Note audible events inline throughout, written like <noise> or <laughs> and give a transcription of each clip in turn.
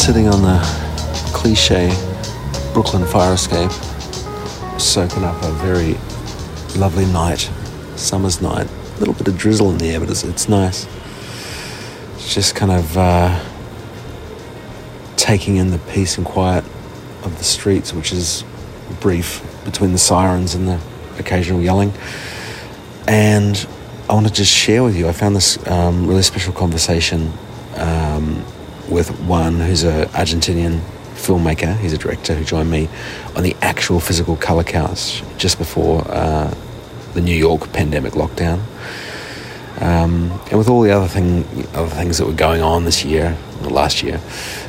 sitting on the cliche Brooklyn fire escape, soaking up a very lovely night, summer's night. A little bit of drizzle in the air, but it's, it's nice. It's just kind of uh, taking in the peace and quiet of the streets, which is brief between the sirens and the occasional yelling. And I want to just share with you, I found this um, really special conversation um, with Juan who's an Argentinian filmmaker. He's a director who joined me on the actual physical color couch just before uh, the New York pandemic lockdown. Um, and with all the other thing, other things that were going on this year, last year,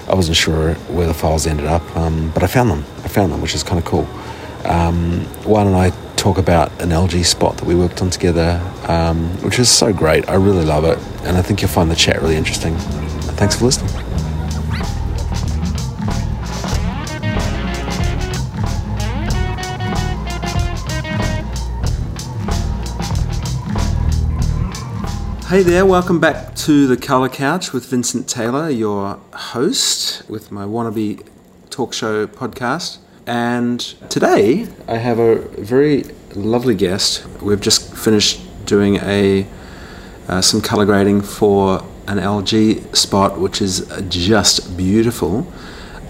I wasn't sure where the files ended up, um, but I found them. I found them, which is kind of cool. Um, Juan and I talk about an LG spot that we worked on together, um, which is so great. I really love it, and I think you'll find the chat really interesting. Thanks for listening. Hey there, welcome back to the Colour Couch with Vincent Taylor, your host with my wannabe talk show podcast. And today I have a very lovely guest. We've just finished doing a uh, some color grading for an LG spot, which is just beautiful.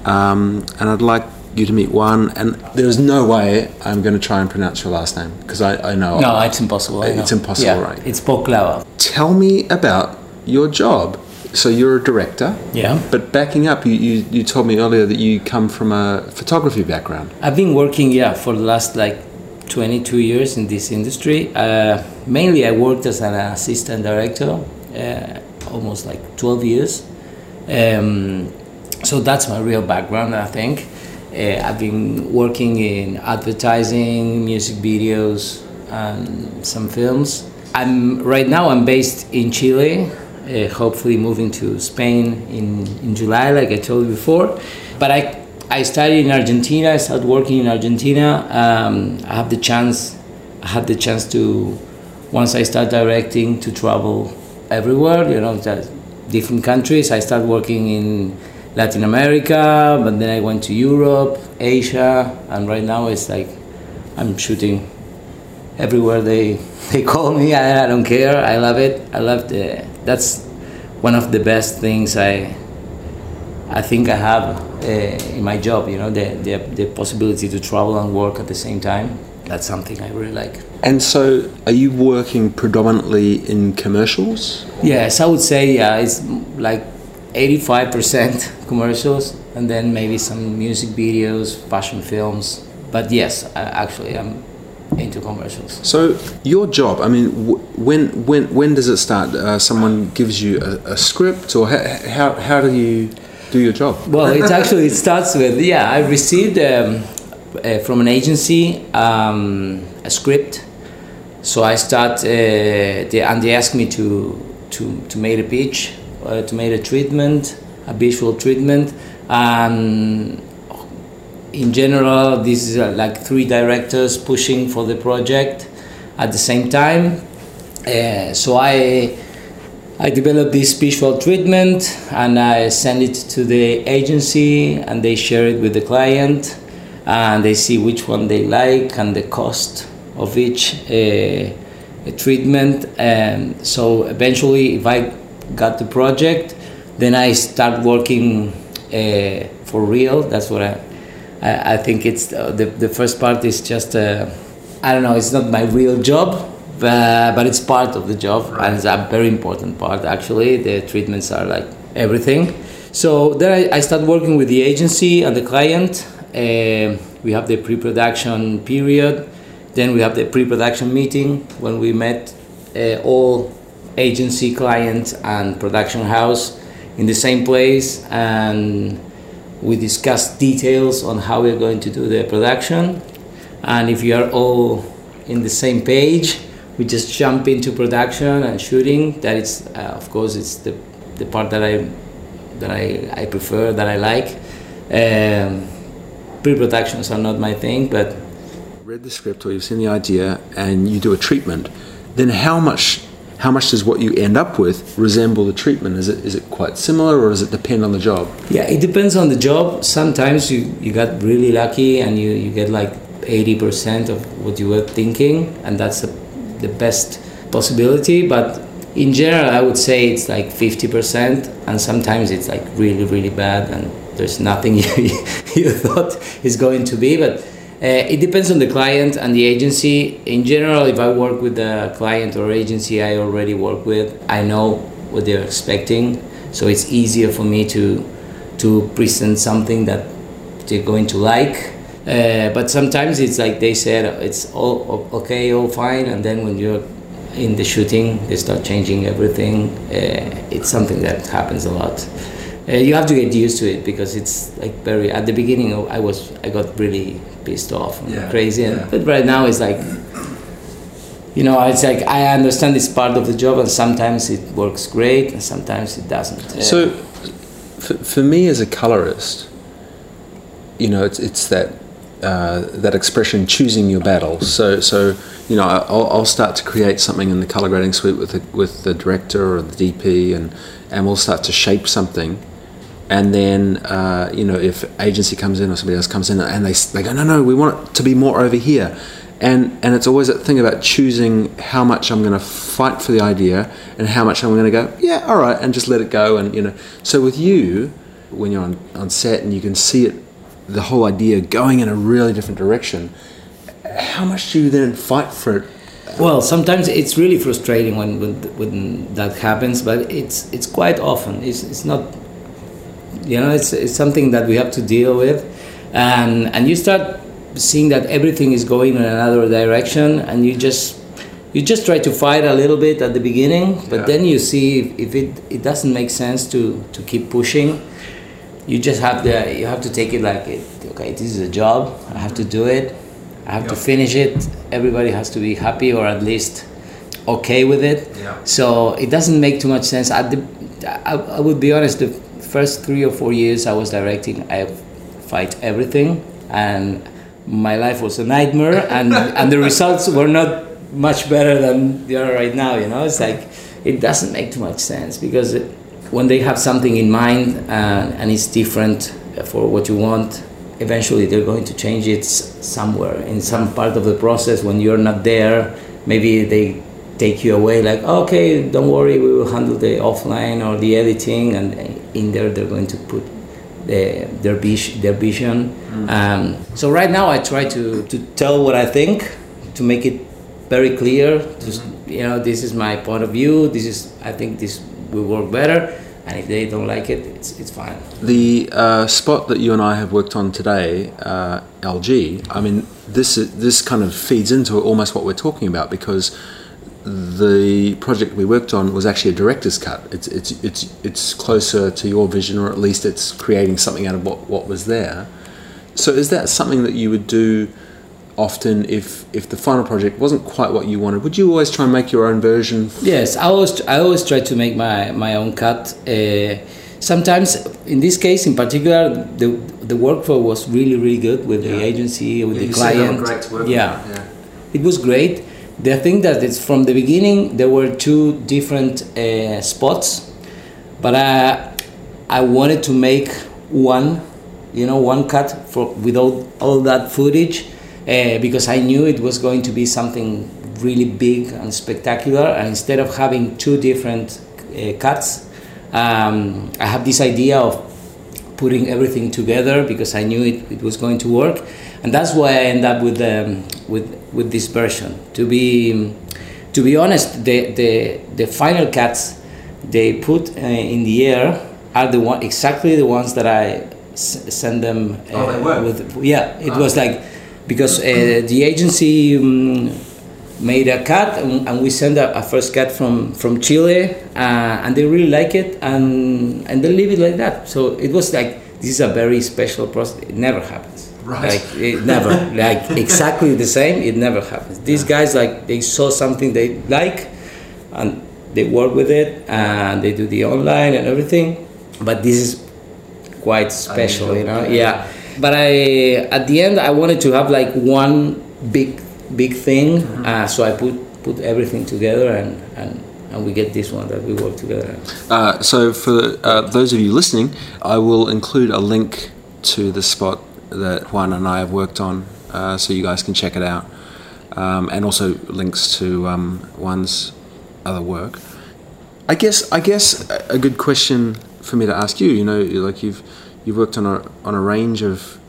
Um, and I'd like you to meet Juan, and there's no way I'm going to try and pronounce your last name because I, I know. No, it's impossible. It's impossible, yeah, right? It's Poclava. Tell me about your job. So you're a director. Yeah. But backing up, you, you, you told me earlier that you come from a photography background. I've been working, yeah, for the last like 22 years in this industry. Uh, mainly, I worked as an assistant director, uh, almost like 12 years. Um, so that's my real background, I think. Uh, I've been working in advertising, music videos, and some films. I'm right now. I'm based in Chile. Uh, hopefully, moving to Spain in, in July, like I told you before. But I I studied in Argentina. I started working in Argentina. Um, I have the chance. I had the chance to once I start directing to travel everywhere. You know, different countries. I started working in Latin America, but then I went to Europe, Asia, and right now it's like I'm shooting everywhere they <laughs> they call me. I, I don't care. I love it. I love the. That's one of the best things I. I think I have uh, in my job. You know, the, the the possibility to travel and work at the same time. That's something I really like. And so, are you working predominantly in commercials? Yes, I would say yeah. It's like 85% commercials and then maybe some music videos, fashion films. But yes, I, actually, I'm into commercials. So your job, I mean, when when when does it start? Uh, someone gives you a, a script, or how, how, how do you do your job? Well, it <laughs> actually it starts with yeah. I received um, uh, from an agency um, a script, so I start uh, they, and they asked me to to to make a pitch uh, a treatment, a visual treatment, and in general, this is uh, like three directors pushing for the project at the same time. Uh, so I I developed this visual treatment and I send it to the agency and they share it with the client and they see which one they like and the cost of each uh, treatment. And so eventually, if I got the project. Then I start working uh, for real. That's what I, I, I think it's uh, the, the first part is just, uh, I don't know, it's not my real job, but, but it's part of the job and it's a very important part actually. The treatments are like everything. So then I, I start working with the agency and the client. Uh, we have the pre-production period. Then we have the pre-production meeting when we met uh, all agency, client, and production house in the same place, and we discuss details on how we're going to do the production. And if you are all in the same page, we just jump into production and shooting. That is, uh, of course, it's the, the part that I that I, I prefer, that I like. Um, pre-productions are not my thing, but read the script or you've seen the idea and you do a treatment. Then how much how much does what you end up with resemble the treatment? Is it is it quite similar, or does it depend on the job? Yeah, it depends on the job. Sometimes you, you got really lucky and you, you get like 80% of what you were thinking, and that's a, the best possibility. But in general, I would say it's like 50%, and sometimes it's like really, really bad, and there's nothing <laughs> you, you thought is going to be. But uh, it depends on the client and the agency. In general, if I work with a client or agency I already work with, I know what they're expecting, so it's easier for me to to present something that they're going to like. Uh, but sometimes it's like they said it's all okay, all fine, and then when you're in the shooting, they start changing everything. Uh, it's something that happens a lot. Uh, you have to get used to it because it's like very. At the beginning, I was I got really pissed off and Yeah, crazy, and, yeah. but right now it's like. You know, it's like I understand it's part of the job, and sometimes it works great, and sometimes it doesn't. Uh, So, for, for me as a colorist, you know, it's it's that uh, that expression choosing your battles. So so you know, I'll, I'll start to create something in the color grading suite with the, with the director or the DP, and and we'll start to shape something. And then, uh, you know, if agency comes in or somebody else comes in and they, they go, no, no, we want it to be more over here. And, and it's always that thing about choosing how much I'm going to fight for the idea and how much I'm going to go, yeah, all right, and just let it go. And, you know, so with you, when you're on, on set and you can see it, the whole idea going in a really different direction, how much do you then fight for it? Well, sometimes it's really frustrating when, when, when that happens, but it's it's quite often. It's, it's not, you know, it's, it's something that we have to deal with, and and you start seeing that everything is going in another direction, and you just you just try to fight a little bit at the beginning, but Yeah. then you see if, if it, it doesn't make sense to, to keep pushing. You just have the you have to take it like it, okay, this is a job. I have to do it. I have to finish it. Everybody has to be happy or at least okay with it. Yeah. So it doesn't make too much sense. The, I, I would be honest. The first three or four years I was directing, I fight everything, and my life was a nightmare, and <laughs> and the results were not much better than they are right now. You know, it's like it doesn't make too much sense because when they have something in mind uh, and it's different for what you want, eventually they're going to change it somewhere in some part of the process when you're not there. Maybe they take you away like okay don't worry we will handle the offline or the editing and in there they're going to put the, their, vis- their vision. Um, so right now i try to, to tell what i think to make it very clear to, s- you know this is my point of view this is i think this will work better and if they don't like it it's, it's fine. The uh, spot that you and I have worked on today, uh, LG. I mean, this is, this kind of feeds into almost what we're talking about because the project we worked on was actually a director's cut. It's it's it's it's closer to your vision, or at least it's creating something out of what, what was there. So, is that something that you would do often if if the final project wasn't quite what you wanted? Would you always try and make your own version? Yes, I always I always try to make my, my own cut. Uh, sometimes, in this case in particular, the the workflow was really really good with the Yeah. agency with Yeah, the you said they were client. great to work with, yeah. yeah. it was great. The thing that it's from the beginning there were two different uh, spots, but I I wanted to make one, you know, one cut for with all, all that footage uh, because I knew it was going to be something really big and spectacular. And instead of having two different uh, cuts, um, I have this idea of putting everything together because I knew it, it was going to work, and that's why I end up with um, with with this version. To be to be honest, the the, the final cuts they put uh, in the air are the one exactly the ones that I s- send them. Uh, Oh, they were? With, yeah, it Ah. was like because uh, the agency. Um, made a cut and, and we sent a, a first cut from from Chile uh, and they really like it and and they leave it like that. So it was like this is a very special process. It never happens. Right. like it never <laughs> like exactly the same. It never happens. These guys like they saw something they like and they work with it and they do the online and everything. But this is quite special you know? yeah. But i at the end i wanted to have like one big big thing uh, so i put put everything together and and and we get this one that we work together. Uh, so for uh, those of you listening, I will include a link to the spot that Juan and I have worked on, uh, so you guys can check it out, um, and also links to um, Juan's other work. I guess I guess a good question for me to ask you, you know, like you've you've worked on a on a range of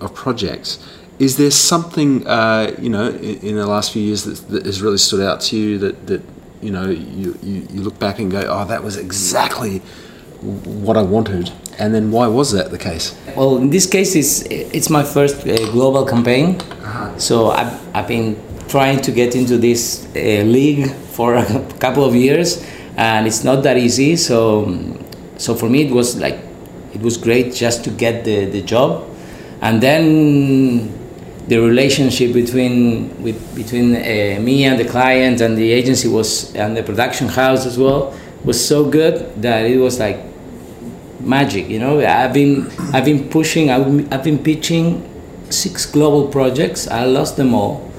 of projects. Is there something uh, you know in, in, the last few years that, that, has really stood out to you that, that you know you, you, you look back and go, oh, that was exactly what I wanted, and then why was that the case? Well, in this case, it's it's my first uh, global campaign, uh-huh. so I've, I've been trying to get into this uh, league for a couple of years, and it's not that easy. So so for me, it was like it was great just to get the, the job and then the relationship between with, between uh, me and the client and the agency was and the production house as well was so good that it was like magic you know? I've been i've been pushing i've, I've been pitching six global projects. I lost them all.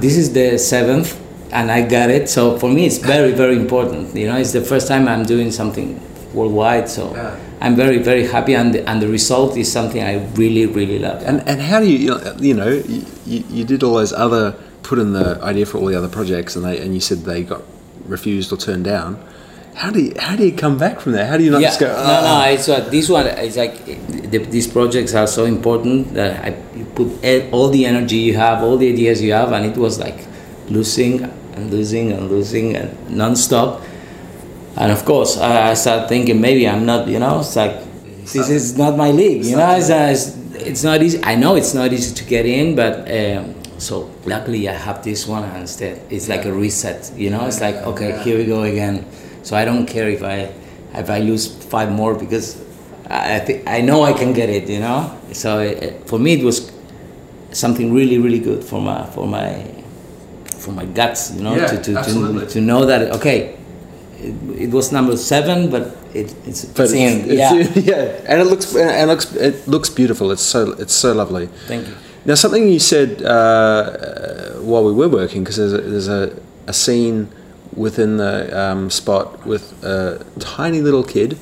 This is the seventh and i got it. So for me it's very very important you know? It's the first time i'm doing something worldwide so I'm very very happy, and the, and the result is something I really really love. And and how do you you know you, you did all those other put in the idea for all the other projects, and they and you said they got refused or turned down. How do you how do you come back from there? How do you not yeah. just go? Oh. No, no. Ah. It's uh, this one. It's like the, these projects are so important that I, you put all the energy you have, all the ideas you have, and it was like losing and losing and losing and non-stop and of course I, I started thinking maybe I'm not you know it's like this is not my league you know it's, uh, it's, it's, not easy. I know it's not easy to get in but um, so luckily I have this one instead it's like a reset you know it's like okay here we go again. So I don't care if I if I lose five more because I think I know I can get it you know. So it, for me it was something really really good for my for my for my guts you know yeah, to, to, to, to know that okay it, it was number seven, but it, it's, but it's, in, yeah. <laughs> yeah, and it looks and it looks it looks beautiful. It's so it's so lovely. Thank you. Now, something you said uh, while we were working, because there's, a, there's a, a scene within the um, spot with a tiny little kid,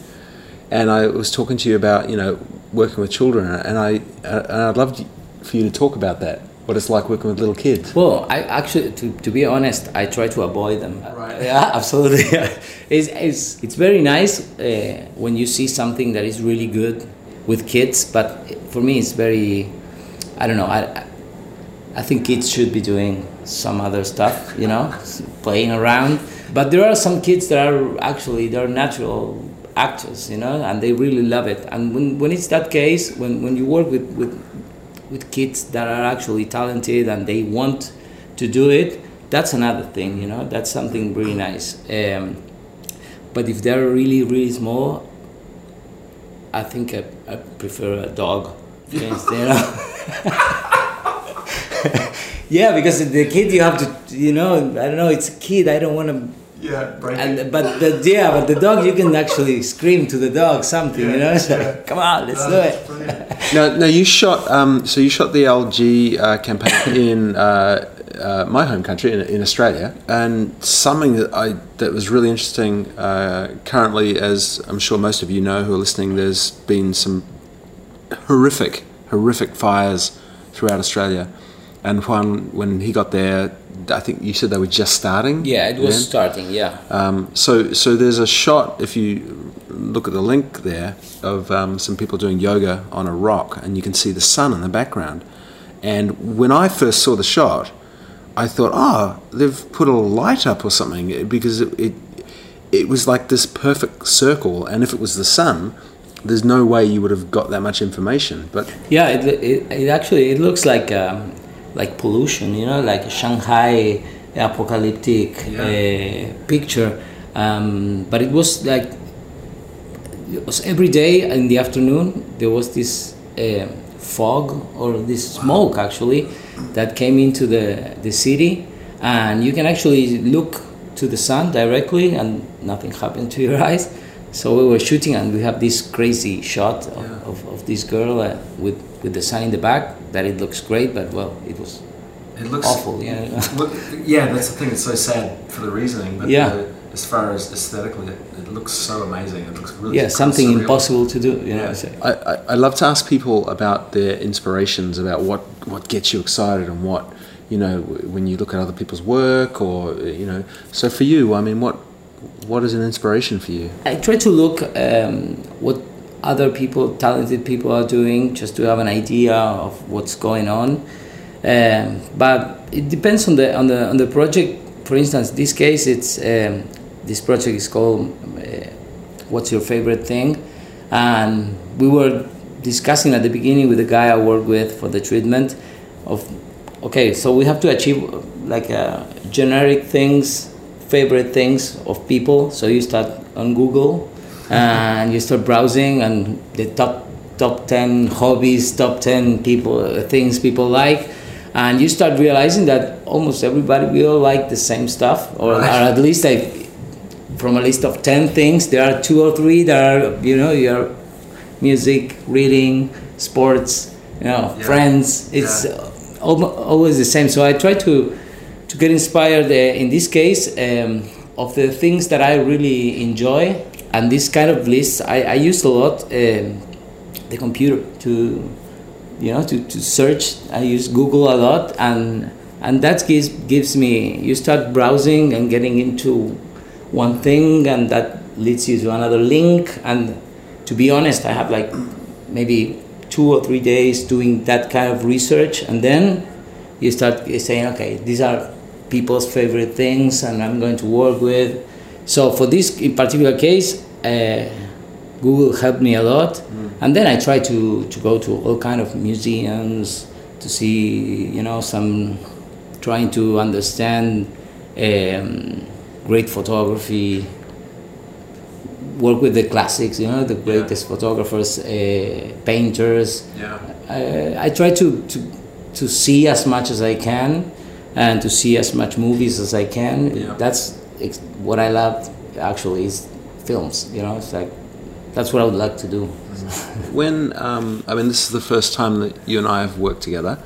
and I was talking to you about you know working with children, and I and I'd love for you to talk about that what it's like working with little kids. Well, I actually, to, to be honest, I try to avoid them. Right. <laughs> Yeah, absolutely. <laughs> it's, it's, it's very nice uh, when you see something that is really good with kids, but for me, it's very, I don't know, I, I think kids should be doing some other stuff, you know, <laughs> playing around. But there are some kids that are actually, they're natural actors, you know, and they really love it. And when, when it's that case, when, when you work with, with with kids that are actually talented and they want to do it, that's another thing, you know, that's something really nice. Um, but if they're really, really small, I think I, I prefer a dog. <laughs> <laughs> Yeah, because the kid you have to, you know, I don't know, it's a kid, I don't want to yeah, and, but the, yeah, but the dog you can actually scream to the dog something, yeah, you know. It's yeah. come on, let's uh, do it. now, now you shot. Um, so you shot the LG uh, campaign <coughs> in uh, uh, my home country, in, in, Australia, and something that I that was really interesting. Uh, currently, as I'm sure most of you know who are listening, there's been some horrific, horrific fires throughout Australia, and Juan, when he got there I think you said they were just starting. Yeah, it was then. starting. Yeah. Um, so so there's a shot if you look at the link there of um, some people doing yoga on a rock, and you can see the sun in the background. And when I first saw the shot, I thought, oh, they've put a light up or something because it, it, it was like this perfect circle, and if it was the sun, there's no way you would have got that much information. But yeah, it, it, it actually it looks like um, like pollution, you know, like Shanghai apocalyptic yeah. uh, picture. Um, but it was like it was every day in the afternoon there was this uh, fog or this smoke actually that came into the the city, and you can actually look to the sun directly and nothing happened to your <laughs> eyes. So we were shooting and we have this crazy shot of, yeah. of, of, this girl uh, with with the sun in the back that it looks great, but well, it was it looks awful. Yeah, <laughs> look, yeah, that's the thing. It's so sad for the reasoning, but yeah. as far as aesthetically, it, it looks so amazing. It looks really yeah, something surreal. impossible to do. You know, Yeah. so- I, I, I love to ask people about their inspirations, about what, what gets you excited and what, you know, when you look at other people's work or, you know. So for you, I mean, what what is an inspiration for you? I try to look um, what other people, talented people, are doing, just to have an idea of what's going on. Um, but it depends on the on the on the project. For instance, this case, it's um, this project is called uh, "What's Your Favorite Thing," and we were discussing at the beginning with the guy I work with for the treatment of okay, so we have to achieve like uh, generic things, favorite things of people. So you start on Google and you start browsing and the top top 10 hobbies, top 10 people uh, things people like and you start realizing that almost everybody we all like the same stuff or, or at least like from a list of 10 things there are two or three that are you know your music reading sports you know Yeah. friends it's Yeah. always the same so i try to to get inspired uh, in this case um, of the things that i really enjoy. And this kind of list i, I use a lot um, the computer to you know to, to search. I use google a lot and and that gives gives me you start browsing and getting into one thing and that leads you to another link. And to be honest i have like maybe two or three days doing that kind of research and then you start saying okay these are people's favorite things and i'm going to work with. So for this in particular case uh, google helped me a lot. And then i try to, to go to all kind of museums to see you know some trying to understand um, great photography work with the classics you know the greatest photographers uh, painters. Yeah. I, I try to, to to see as much as I can and to see as much movies as I can. Yeah. That's ex- what I love actually is films. You know, it's like that's what I would like to do. <laughs> When um, I mean, this is the first time that you and I have worked together.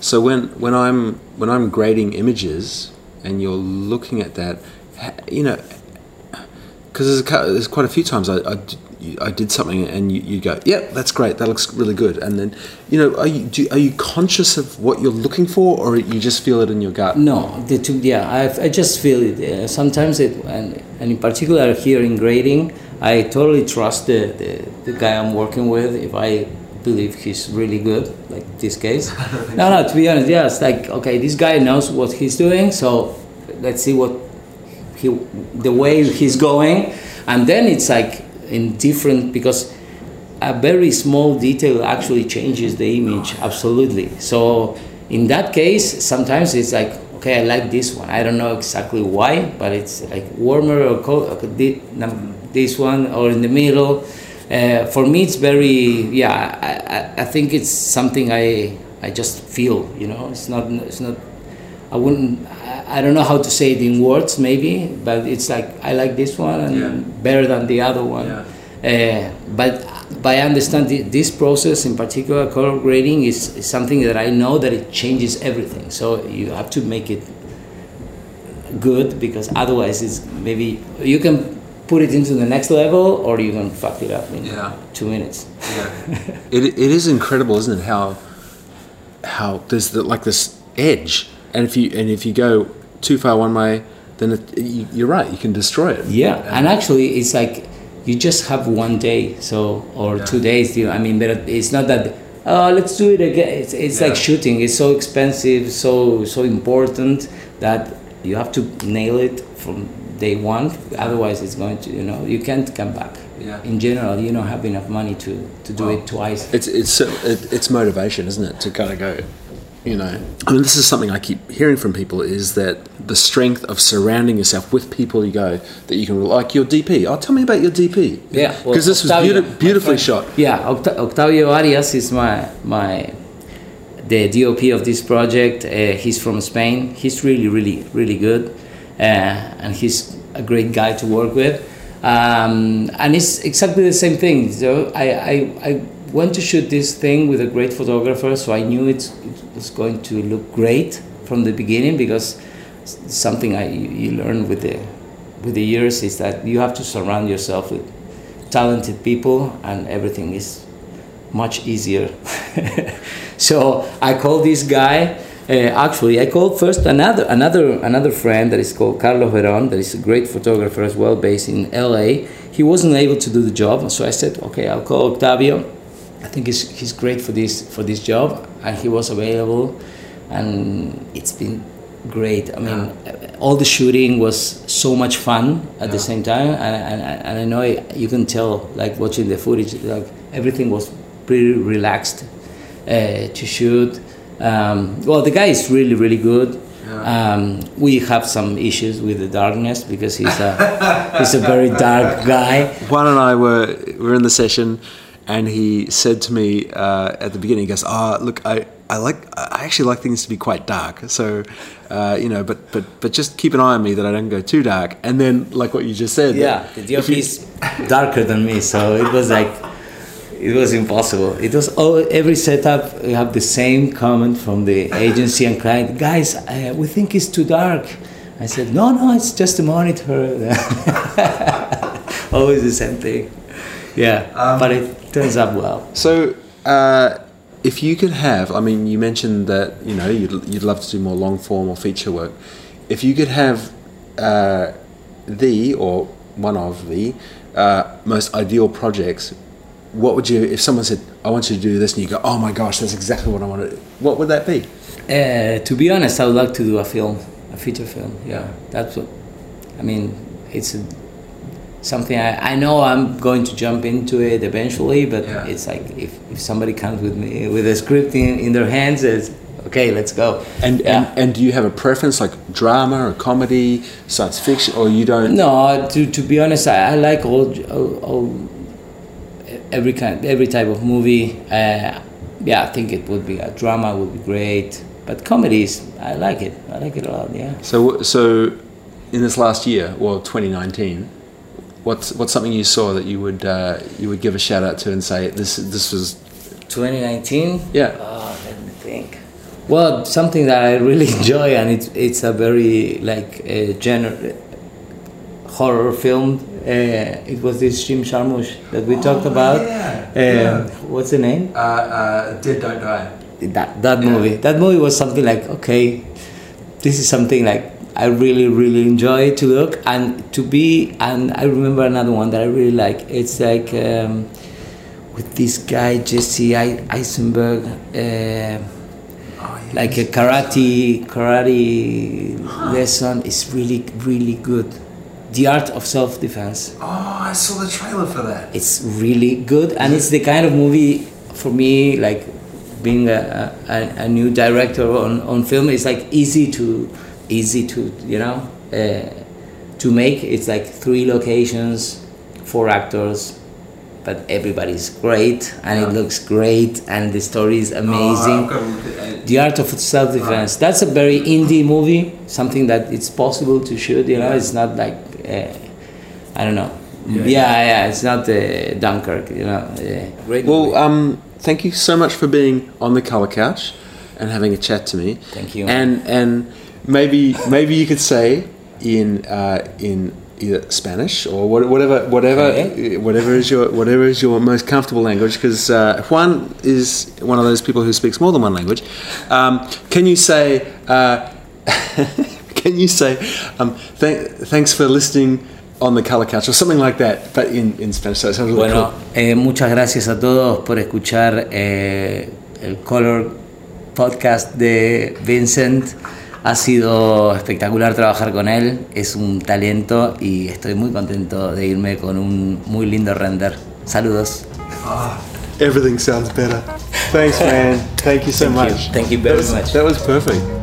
So when when I'm when I'm grading images and you're looking at that, you know, because there's, there's quite a few times I, I, you- I did something and you, you go, yeah, that's great, that looks really good, and then you know, are you do, are you conscious of what you're looking for, or you just feel it in your gut? No, the two, yeah, I, I just feel it. Uh, sometimes it, and, and in particular here in grading, I totally trust the, the, the guy I'm working with. If I believe he's really good, like this case. <laughs> no, no, to be honest, yeah, it's like, okay, this guy knows what he's doing, so let's see what he, the way he's going. And then it's like in different, because a very small detail actually changes the image absolutely. So in that case sometimes it's like okay i like this one. I don't know exactly why but it's like warmer or cold this one or in the middle. Uh, for me it's very yeah I, I, I think it's something i i just feel you know? It's not it's not i wouldn't I, don't know how to say it in words maybe but it's like i like this one and Yeah. better than the other one Yeah. uh, but but I understand thi- this process in particular, color grading is, is something that I know that it changes everything. So you have to make it good because otherwise it's maybe you can put it into the next level or you can fuck it up in Yeah. two minutes. Yeah. It, it is incredible, isn't it? How how there's the, like this edge, and if you and if you go too far one way, then it, you, you're right. You can destroy it. Yeah, and actually, it's like you just have one day, so or Yeah. two days. You know, I mean, but it's not that. Oh, let's do it again. It's, it's Yeah. like shooting. It's so expensive, so so important that you have to nail it from day one. Otherwise, it's going to you know you can't come back. Yeah. In general, you don't have enough money to to do Wow. it twice. It's it's it, it's motivation, isn't it, to kind of go. You know, I mean, this is something I keep hearing from people is that the strength of surrounding yourself with people you go that you can like your DP. Oh, tell me about your DP. Yeah, well, because this was beauti- beautifully shot. Yeah, Oct- Octavio Arias is my my the DOP of this project. Uh, he's from Spain. He's really, really, really good, uh, and he's a great guy to work with. Um, and it's exactly the same thing. So I, I, I went to shoot this thing with a great photographer, so I knew it, was going to look great from the beginning because something I you, you learn with the with the years is that you have to surround yourself with talented people, and everything is much easier. <laughs> so I called this guy. Uh, actually, I called first another another another friend that is called Carlos Veron, that is a great photographer as well, based in LA. He wasn't able to do the job, so I said, okay, I'll call Octavio. I think he's, he's great for this for this job, and he was available, and it's been great. I mean, yeah. all the shooting was so much fun at yeah. the same time, and, and, and I know you can tell, like watching the footage, like everything was pretty relaxed uh, to shoot. Um, well, the guy is really, really good. Yeah. Um, we have some issues with the darkness because he's a he's a very dark <laughs> guy. Juan and I were were in the session, and he said to me uh, at the beginning, he goes, "Ah, oh, look, I." I like. I actually like things to be quite dark. So, uh, you know, but but but just keep an eye on me that I don't go too dark. And then, like what you just said, yeah, the DOP is darker than me, so it was like it was impossible. It was all every setup. We have the same comment from the agency and client. Guys, uh, we think it's too dark. I said, no, no, it's just a monitor. <laughs> Always the same thing. Yeah, um, but it turns out well. So, uh, if you could have, I mean, you mentioned that you know you'd, you'd love to do more long form or feature work. If you could have uh, the or one of the uh, most ideal projects what would you if someone said i want you to do this and you go oh my gosh that's exactly what i want to do what would that be uh, to be honest i would like to do a film a feature film yeah that's what i mean it's a, something I, I know i'm going to jump into it eventually but yeah. it's like if, if somebody comes with me with a script in, in their hands it's okay let's go and, yeah. and and do you have a preference like drama or comedy science fiction or you don't no to, to be honest i, I like all, all, all every kind, every type of movie. Uh, yeah, I think it would be a drama would be great, but comedies, I like it. I like it a lot. Yeah. So, so in this last year, well, 2019, what's what's something you saw that you would uh, you would give a shout out to and say this this was 2019? Yeah. Oh, let me think. Well, something that I really <laughs> enjoy, and it's it's a very like a genre horror film uh, it was this Jim Jarmusch that we oh, talked about. Yeah. Uh, yeah. What's the name? Uh, uh, Dead Don't Die. That that yeah. movie. That movie was something like okay, this is something like I really really enjoy to look and to be. And I remember another one that I really like. It's like um, with this guy Jesse Eisenberg. Uh, oh, like a karate karate lesson is really really good the Art of Self Defense. Oh, I saw the trailer for that. It's really good, and it's the kind of movie for me, like being a, a, a new director on, on film, it's like easy to easy to you know uh, to make. It's like three locations, four actors, but everybody's great and yeah. it looks great and the story is amazing. Oh, the art of self-defense. Right. That's a very indie movie, something that it's possible to shoot. You know, yeah. it's not like uh, I don't know. Yeah, yeah, yeah, it's not uh, Dunkirk, you know. Great well, um, thank you so much for being on the color couch and having a chat to me. Thank you. And and maybe maybe you could say in uh, in either Spanish or whatever whatever okay. whatever is your whatever is your most comfortable language because uh, Juan is one of those people who speaks more than one language. Um, can you say? Uh, <laughs> can you say, um, th- thanks for listening on the color couch or something like that, but in, in Spanish. So it sounds really bueno, cool. eh, muchas gracias a todos por escuchar eh, el Color Podcast de Vincent. Ha sido espectacular trabajar con él, es un talento y estoy muy contento de irme con un muy lindo render. Saludos. Ah, everything sounds better. Thanks, man. Thank you so Thank much. You. Thank you very that was, much. That was perfect.